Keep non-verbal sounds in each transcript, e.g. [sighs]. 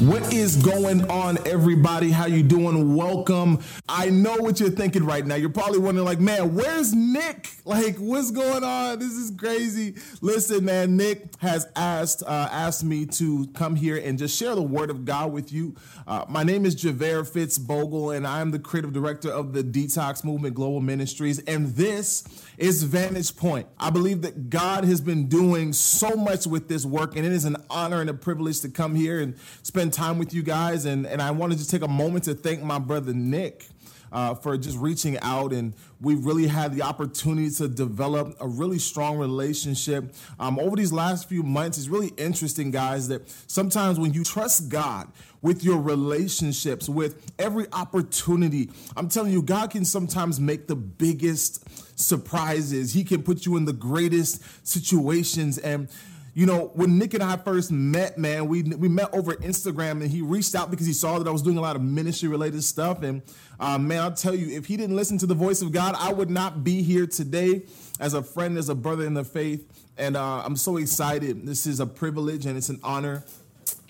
What is going on, everybody? How you doing? Welcome. I know what you're thinking right now. You're probably wondering, like, man, where's Nick? Like, what's going on? This is crazy. Listen, man, Nick has asked uh, asked me to come here and just share the word of God with you. Uh, my name is Javaire Fitzbogle, and I am the creative director of the Detox Movement Global Ministries. And this is Vantage Point. I believe that God has been doing so much with this work, and it is an honor and a privilege to come here and spend time with you guys. And, and I want to just take a moment to thank my brother Nick. Uh, for just reaching out. And we've really had the opportunity to develop a really strong relationship um, over these last few months. It's really interesting, guys, that sometimes when you trust God with your relationships, with every opportunity, I'm telling you, God can sometimes make the biggest surprises. He can put you in the greatest situations. And you know, when Nick and I first met, man, we we met over Instagram, and he reached out because he saw that I was doing a lot of ministry related stuff. And uh, man, I'll tell you, if he didn't listen to the voice of God, I would not be here today as a friend, as a brother in the faith. And uh, I'm so excited. This is a privilege and it's an honor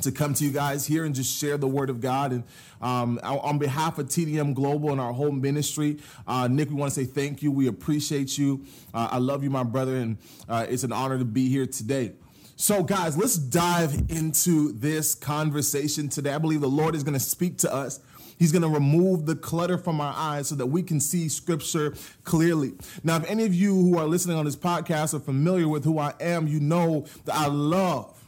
to come to you guys here and just share the word of God. And um, on behalf of TDM Global and our whole ministry, uh, Nick, we want to say thank you. We appreciate you. Uh, I love you, my brother, and uh, it's an honor to be here today. So, guys, let's dive into this conversation today. I believe the Lord is going to speak to us. He's going to remove the clutter from our eyes so that we can see scripture clearly. Now, if any of you who are listening on this podcast are familiar with who I am, you know that I love,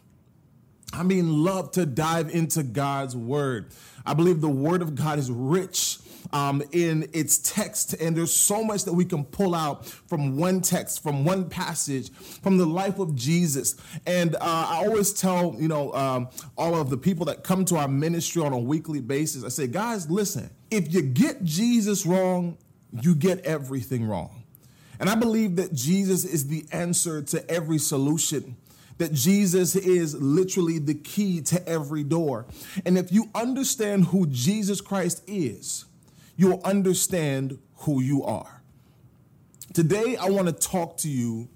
I mean, love to dive into God's word. I believe the word of God is rich um, in its text. And there's so much that we can pull out from one text, from one passage, from the life of Jesus. And uh, I always tell, you know, um, all of the people that come to our ministry on a weekly basis, I say, guys, listen, if you get Jesus wrong, you get everything wrong. And I believe that Jesus is the answer to every solution that Jesus is literally the key to every door. And if you understand who Jesus Christ is, you'll understand who you are. Today, I want to talk to you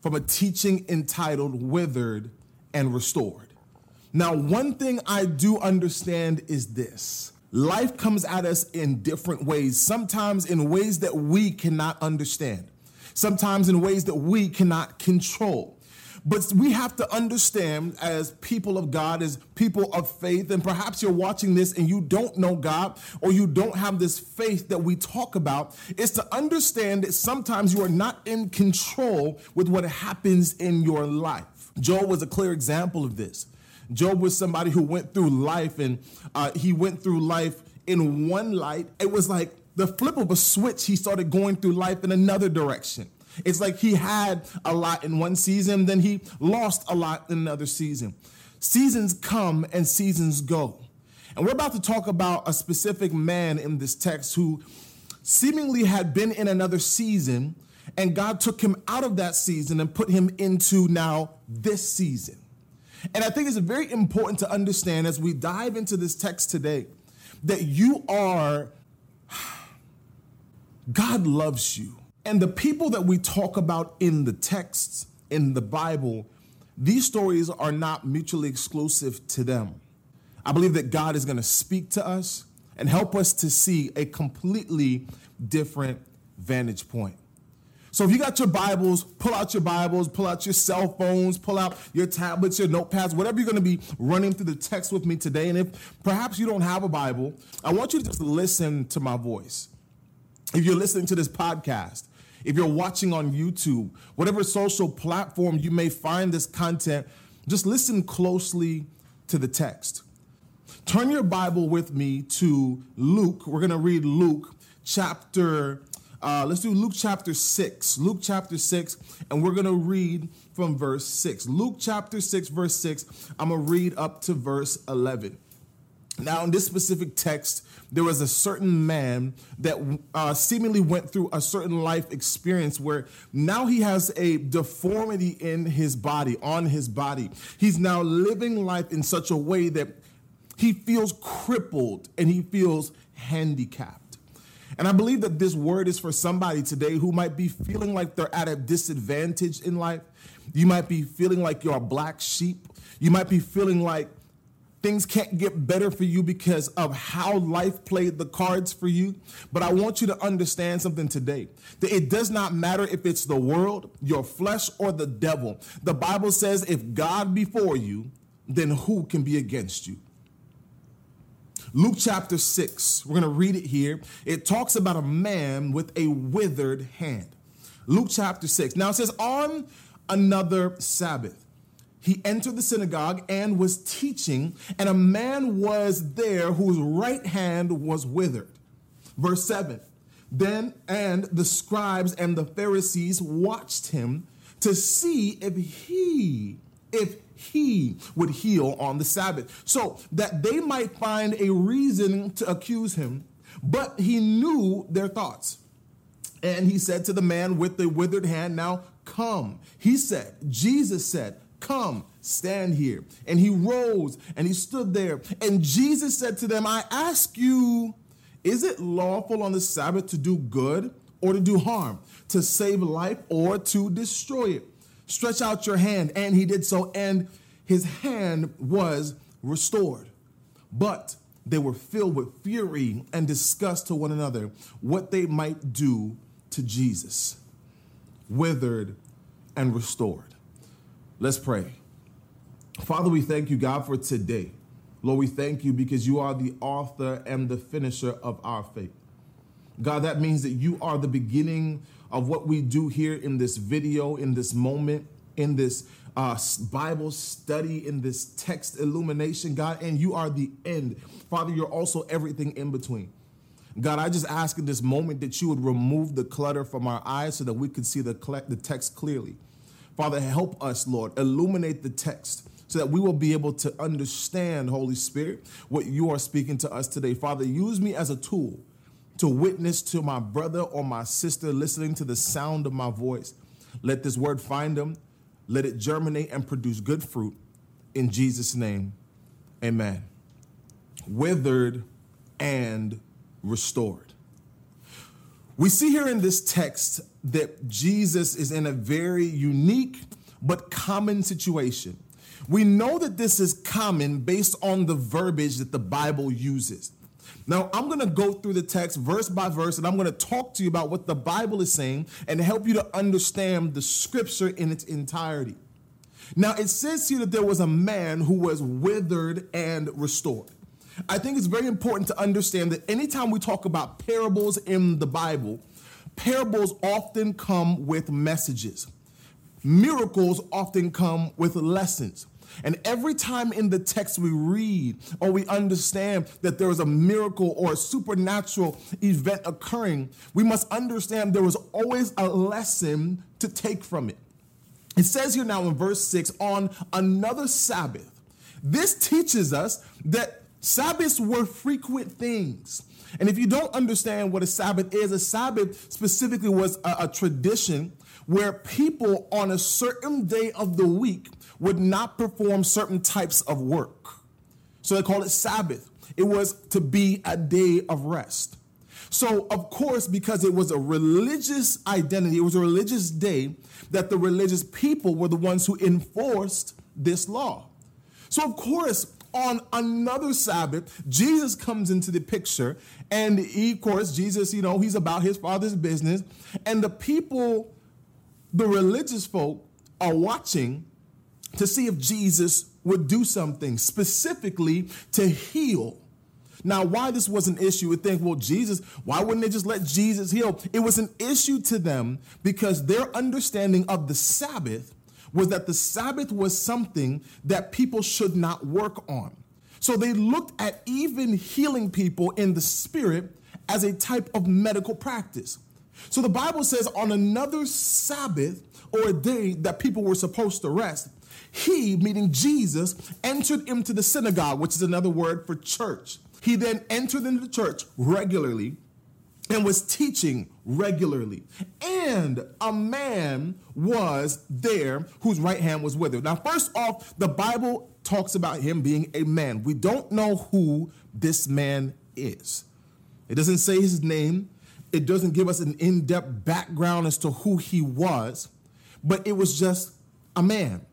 from a teaching entitled Withered and Restored. Now, one thing I do understand is this life comes at us in different ways, sometimes in ways that we cannot understand, sometimes in ways that we cannot control. But we have to understand as people of God, as people of faith, and perhaps you're watching this and you don't know God or you don't have this faith that we talk about, is to understand that sometimes you are not in control with what happens in your life. Job was a clear example of this. Job was somebody who went through life and uh, he went through life in one light. It was like the flip of a switch, he started going through life in another direction. It's like he had a lot in one season, then he lost a lot in another season. Seasons come and seasons go. And we're about to talk about a specific man in this text who seemingly had been in another season, and God took him out of that season and put him into now this season. And I think it's very important to understand as we dive into this text today that you are, [sighs] God loves you. And the people that we talk about in the texts in the Bible, these stories are not mutually exclusive to them. I believe that God is going to speak to us and help us to see a completely different vantage point. So if you got your Bibles, pull out your Bibles, pull out your cell phones, pull out your tablets, your notepads, whatever you're going to be running through the text with me today. And if perhaps you don't have a Bible, I want you to just listen to my voice. If you're listening to this podcast, if you're watching on YouTube, whatever social platform you may find this content, just listen closely to the text. Turn your Bible with me to Luke. We're going to read Luke chapter, uh, let's do Luke chapter 6. Luke chapter 6, and we're going to read from verse 6. Luke chapter 6, verse 6. I'm going to read up to verse 11. Now, in this specific text, there was a certain man that uh, seemingly went through a certain life experience where now he has a deformity in his body, on his body. He's now living life in such a way that He feels crippled and he feels handicapped. And I believe that this word is for somebody today who might be feeling like they're at a disadvantage in life. You might be feeling like you're a black sheep. You might be feeling like things can't get better for you because of how life played the cards for you. But I want you to understand something today that it does not matter if it's the world, your flesh, or the devil. The Bible says, if God be for you, then who can be against you? Luke chapter 6, we're going to read it here. It talks about a man with a withered hand. Luke chapter 6. Now it says, on another Sabbath, he entered the synagogue and was teaching, and a man was there whose right hand was withered. Verse 7 Then and the scribes and the Pharisees watched him to see if he, if he would heal on the Sabbath, so that they might find a reason to accuse him. But he knew their thoughts. And he said to the man with the withered hand, Now come. He said, Jesus said, Come, stand here. And he rose and he stood there. And Jesus said to them, I ask you, is it lawful on the Sabbath to do good or to do harm, to save life or to destroy it? Stretch out your hand. And he did so, and his hand was restored. But they were filled with fury and discussed to one another what they might do to Jesus, withered and restored. Let's pray. Father, we thank you, God, for today. Lord, we thank you because you are the author and the finisher of our faith. God, that means that you are the beginning of what we do here in this video, in this moment, in this uh, Bible study, in this text illumination, God, and you are the end. Father, you're also everything in between. God, I just ask in this moment that you would remove the clutter from our eyes so that we could see the, the text clearly. Father, help us, Lord, illuminate the text so that we will be able to understand, Holy Spirit, what you are speaking to us today. Father, use me as a tool to witness to my brother or my sister listening to the sound of my voice. Let this word find them, let it germinate and produce good fruit. In Jesus' name, amen. Withered and restored. We see here in this text that Jesus is in a very unique but common situation. We know that this is common based on the verbiage that the Bible uses. Now, I'm going to go through the text verse by verse and I'm going to talk to you about what the Bible is saying and help you to understand the scripture in its entirety. Now, it says here that there was a man who was withered and restored. I think it's very important to understand that anytime we talk about parables in the Bible, parables often come with messages. Miracles often come with lessons. And every time in the text we read or we understand that there is a miracle or a supernatural event occurring, we must understand there is always a lesson to take from it. It says here now in verse 6 on another Sabbath. This teaches us that Sabbaths were frequent things. And if you don't understand what a Sabbath is, a Sabbath specifically was a, a, tradition where people on a certain day of the week would not perform certain types of work. So they call it Sabbath. It was to be a day of rest. So, of course, because it was a religious identity, it was a religious day, that the religious people were the ones who enforced this law. So, of course, on another Sabbath, Jesus comes into the picture. And he, of course, Jesus, you know, he's about his father's business. And the people, the religious folk, are watching to see if Jesus would do something specifically to heal. Now, why this was an issue, would think, well, Jesus, why wouldn't they just let Jesus heal? It was an issue to them because their understanding of the Sabbath was that the Sabbath was something that people should not work on. So they looked at even healing people in the spirit as a type of medical practice. So the Bible says on another Sabbath or a day that people were supposed to rest, he, meaning Jesus, entered into the synagogue, which is another word for church. He then entered into the church regularly and was teaching regularly. And a man was there whose right hand was withered. Now, first off, the Bible talks about him being a man. We don't know who this man is. It doesn't say his name, it doesn't give us an in depth background as to who he was, but it was just a man.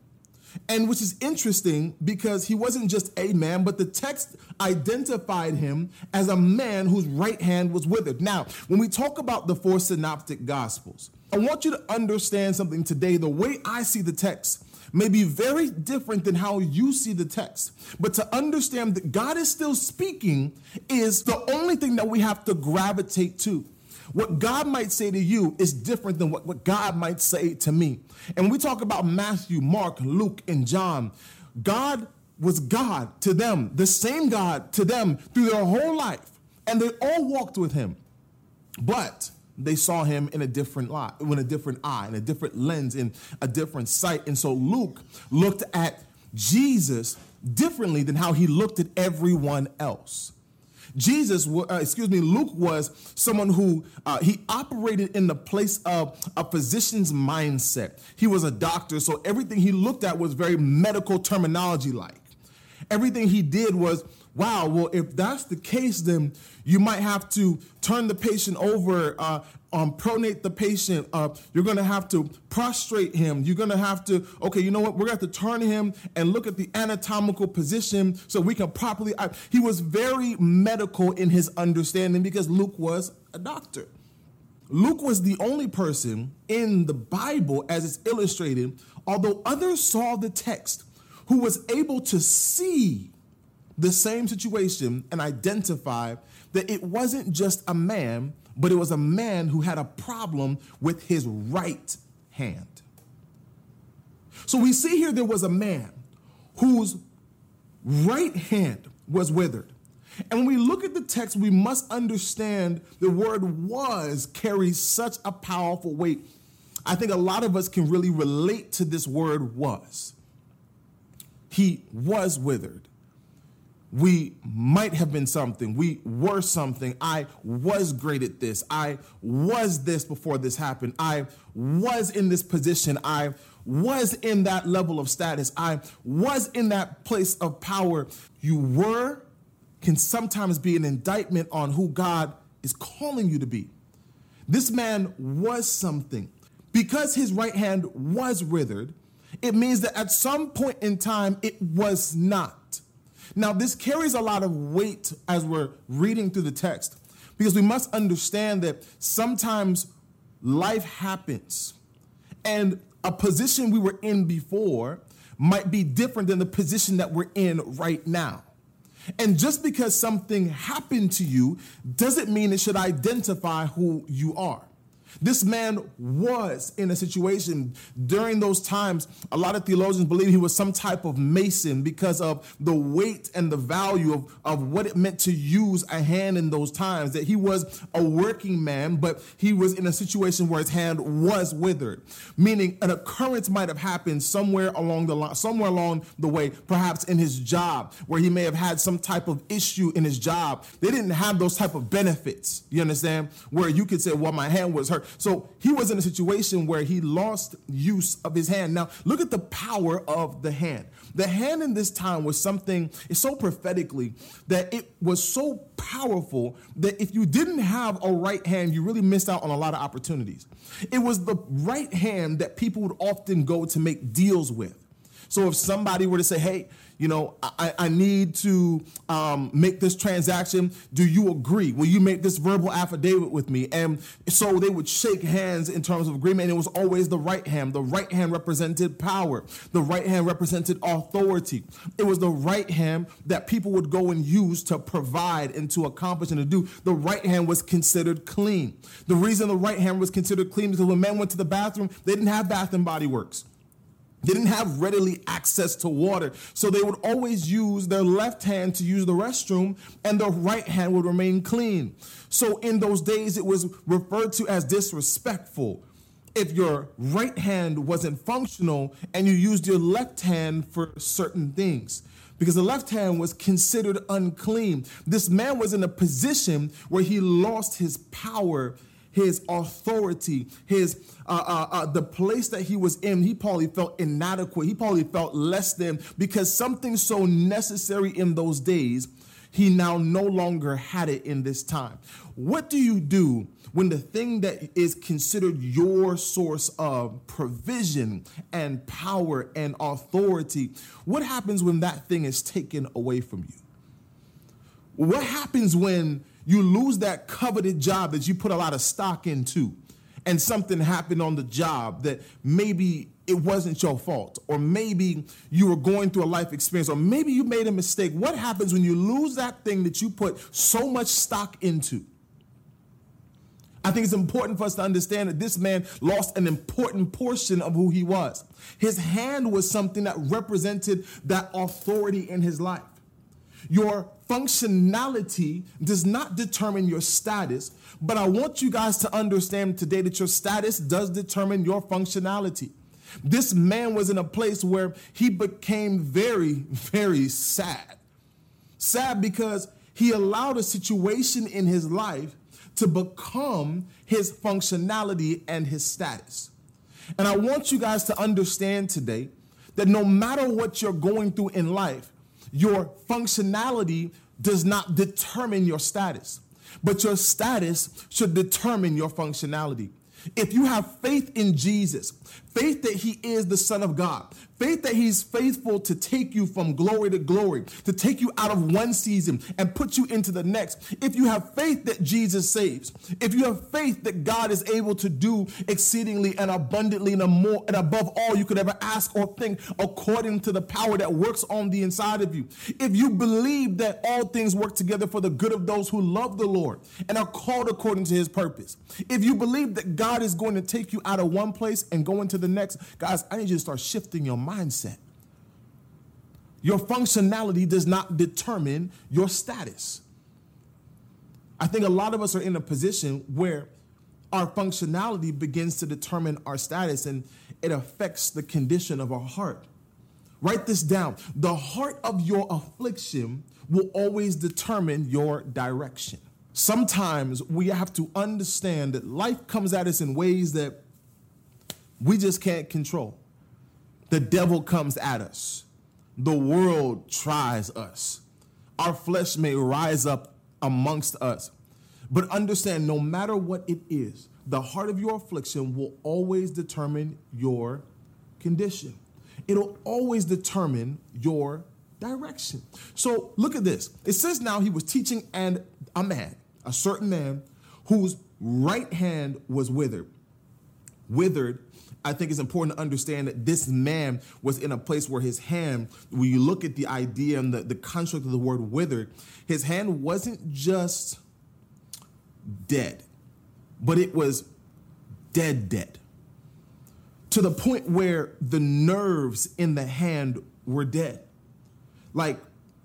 And which is interesting because he wasn't just a man, but the text identified him as a man whose right hand was withered. Now, when we talk about the four synoptic gospels, I want you to understand something today. The way I see the text may be very different than how you see the text. But to understand that God is still speaking is the only thing that we have to gravitate to. What God might say to you is different than what, what God might say to me. And when we talk about Matthew, Mark, Luke, and John, God was God to them, the same God to them through their whole life. And they all walked with him. But they saw him in a different light, in a different eye, in a different lens, in a different sight. And so Luke looked at Jesus differently than how he looked at everyone else. Jesus, uh, excuse me, Luke was someone who uh, he operated in the place of a physician's mindset. He was a doctor, so everything he looked at was very medical terminology like. Everything he did was wow, well, if that's the case, then you might have to turn the patient over, uh, um, pronate the patient. Uh, you're going to have to prostrate him. You're going to have to, okay, you know what? We're going to have to turn him and look at the anatomical position so we can properly. I, he was very medical in his understanding because Luke was a doctor. Luke was the only person in the Bible, as it's illustrated, although others saw the text, who was able to see the same situation and identify that it wasn't just a man, but it was a man who had a problem with his right hand. So we see here there was a man whose right hand was withered. And when we look at the text, we must understand the word was carries such a powerful weight. I think a lot of us can really relate to this word was. He was withered we might have been something. We were something. I was great at this. I was this before this happened. I was in this position. I was in that level of status. I was in that place of power. You were can sometimes be an indictment on who God is calling you to be. This man was something. Because his right hand was withered, it means that at some point in time it was not. Now, this carries a lot of weight as we're reading through the text because we must understand that sometimes life happens and a position we were in before might be different than the position that we're in right now. And just because something happened to you doesn't mean it should identify who you are. This man was in a situation during those times. A lot of theologians believe he was some type of mason because of the weight and the value of, of what it meant to use a hand in those times. That he was a working man, but he was in a situation where his hand was withered, meaning an occurrence might have happened somewhere along the somewhere along the way, perhaps in his job, where he may have had some type of issue in his job. They didn't have those type of benefits. You understand? Where you could say, "Well, my hand was hurt." So he was in a situation where he lost use of his hand. Now, look at the power of the hand. The hand in this time was something, it's so prophetically that it was so powerful that if you didn't have a right hand, you really missed out on a lot of opportunities. It was the right hand that people would often go to make deals with. So if somebody were to say, hey, you know, I, I need to um, make this transaction. Do you agree? Will you make this verbal affidavit with me? And so they would shake hands in terms of agreement. And it was always the right hand. The right hand represented power, the right hand represented authority. It was the right hand that people would go and use to provide and to accomplish and to do. The right hand was considered clean. The reason the right hand was considered clean is because when men went to the bathroom, they didn't have Bath and Body Works. They didn't have readily access to water, so they would always use their left hand to use the restroom, and their right hand would remain clean. So in those days, it was referred to as disrespectful if your right hand wasn't functional and you used your left hand for certain things. because the left hand was considered unclean. This man was in a position where he lost his power, his authority, his uh, uh, uh, the place that he was in. He probably felt inadequate. He probably felt less than because something so necessary in those days, he now no longer had it in this time. What do you do when the thing that is considered your source of provision and power and authority, what happens when that thing is taken away from you? What happens when you lose that coveted job that you put a lot of stock into and something happened on the job that maybe it wasn't your fault, or maybe you were going through a life experience, or maybe you made a mistake. What happens when you lose that thing that you put so much stock into? I think it's important for us to understand that this man lost an important portion of who he was. His hand was something that represented that authority in his life. Your functionality does not determine your status, but I want you guys to understand today that your status does determine your functionality. This man was in a place where he became very, [laughs] very sad. Sad because he allowed a situation in his life to become his functionality and his status. And I want you guys to understand today that no matter what you're going through in life, your functionality does not determine your status, but your status should determine your functionality. If you have faith in Jesus, faith that he is the Son of God, faith that he's faithful to take you from glory to glory, to take you out of one season and put you into the next. If you have faith that Jesus saves, if you have faith that God is able to do exceedingly and abundantly and, more, and above all you could ever ask or think according to the power that works on the inside of you, if you believe that all things work together for the good of those who love the Lord and are called according to his purpose, if you believe that God is going to take you out of one place and go into the next, guys, I need you to start shifting your mindset. Your functionality does not determine your status. I think a lot of us are in a position where our functionality begins to determine our status and it affects the condition of our heart. Write this down. The heart of your affliction will always determine your direction. Sometimes we have to understand that life comes at us in ways that we just can't control. The devil comes at us. The world tries us. Our flesh may rise up amongst us. But understand no matter what it is, the heart of your affliction will always determine your condition. It'll always determine your direction. So look at this. It says now he was teaching and a man, a certain man whose right hand was withered. Withered I think it's important to understand that this man was in a place where his hand, when you look at the idea and the, the construct of the word withered, his hand wasn't just dead, but it was dead, dead. To the point where the nerves in the hand were dead. Like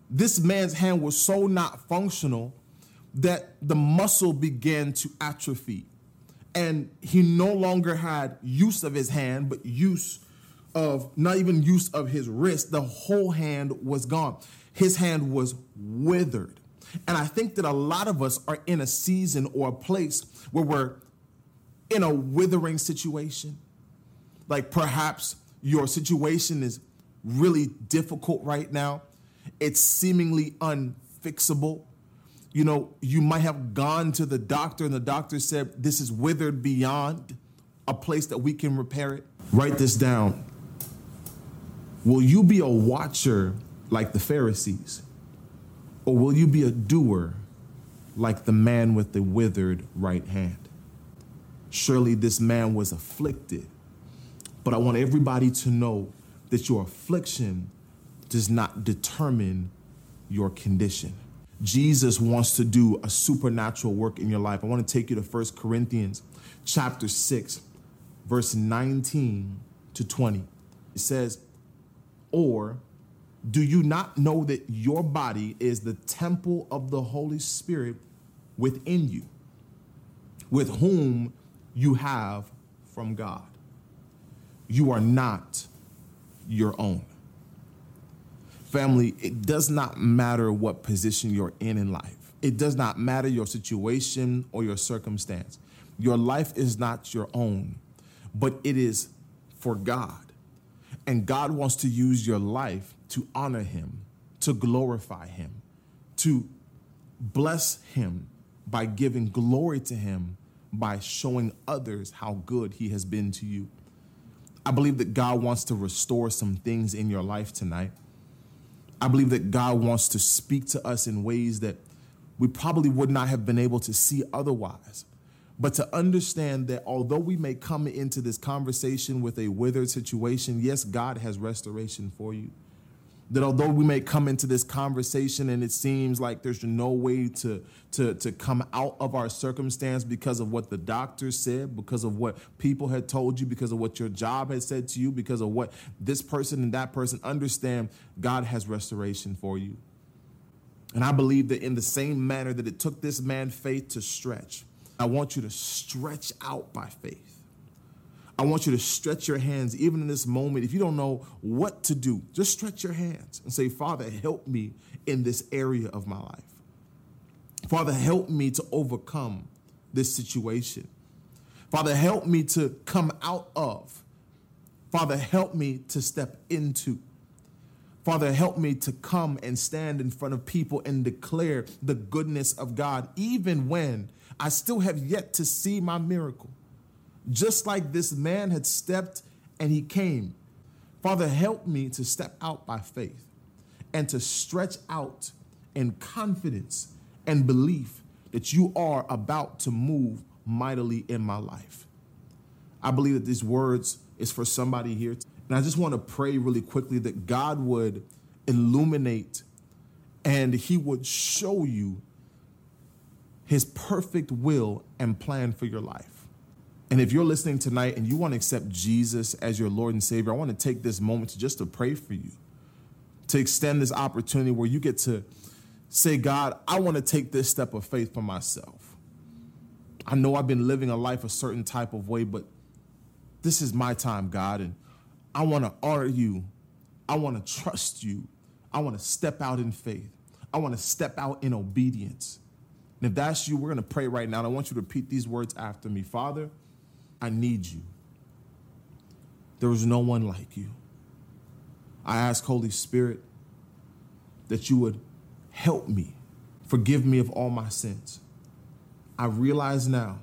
this man's hand was so not functional that the muscle began to atrophy and he no longer had use of his hand, but use of not even use of his wrist. The whole hand was gone. His hand was withered. And I think that a lot of us are in a season or a place where we're in a withering situation. Like perhaps your situation is really difficult right now, it's seemingly unfixable you know, you might have gone to the doctor and the doctor said, This is withered beyond a place that we can repair it. Write this down. Will you be a watcher like the Pharisees? Or will you be a doer like the man with the withered right hand? Surely this man was afflicted. But I want everybody to know that your affliction does not determine your condition. Jesus wants to do a supernatural work in your life. I want to take you to 1 Corinthians chapter 6, verse 19 to 20. It says, Or do you not know that your body is the temple of the Holy Spirit within you, with whom you have from God? You are not your own. Family, it does not matter what position you're in in life. It does not matter your situation or your circumstance. Your life is not your own, but it is for God. And God wants to use your life to honor Him, to glorify Him, to bless Him by giving glory to Him, by showing others how good He has been to you. I believe that God wants to restore some things in your life tonight. I believe that God wants to speak to us in ways that we probably would not have been able to see otherwise. But to understand that although we may come into this conversation with a withered situation, yes, God has restoration for you that although we may come into this conversation and it seems like there's no way to, to, to come out of our circumstance because of what the doctor said, because of what people had told you, because of what your job had said to you, because of what this person and that person understand, God has restoration for you. And I believe that in the same manner that it took this man faith to stretch, I want you to stretch out by faith. I want you to stretch your hands, even in this moment. If you don't know what to do, just stretch your hands and say, Father, help me in this area of my life. Father, help me to overcome this situation. Father, help me to come out of. Father, help me to step into. Father, help me to come and stand in front of people and declare the goodness of God, even when I still have yet to see my miracle just like this man had stepped and he came. Father, help me to step out by faith and to stretch out in confidence and belief that you are about to move mightily in my life. I believe that these words is for somebody here. And I just want to pray really quickly that God would illuminate and he would show you his perfect will and plan for your life. And if you're listening tonight and you want to accept Jesus as your Lord and Savior, I want to take this moment to just to pray for you, to extend this opportunity where you get to say, God, I want to take this step of faith for myself. I know I've been living a life a certain type of way, but this is my time, God, and I want to honor you. I want to trust you. I want to step out in faith. I want to step out in obedience. And if that's you, we're going to pray right now. And I want you to repeat these words after me Father, I need you. There is no one like you. I ask, Holy Spirit, that you would help me, forgive me of all my sins. I realize now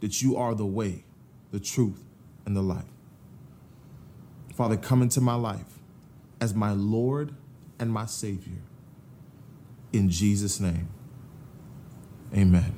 that you are the way, the truth, and the life. Father, come into my life as my Lord and my Savior. In Jesus' name, amen.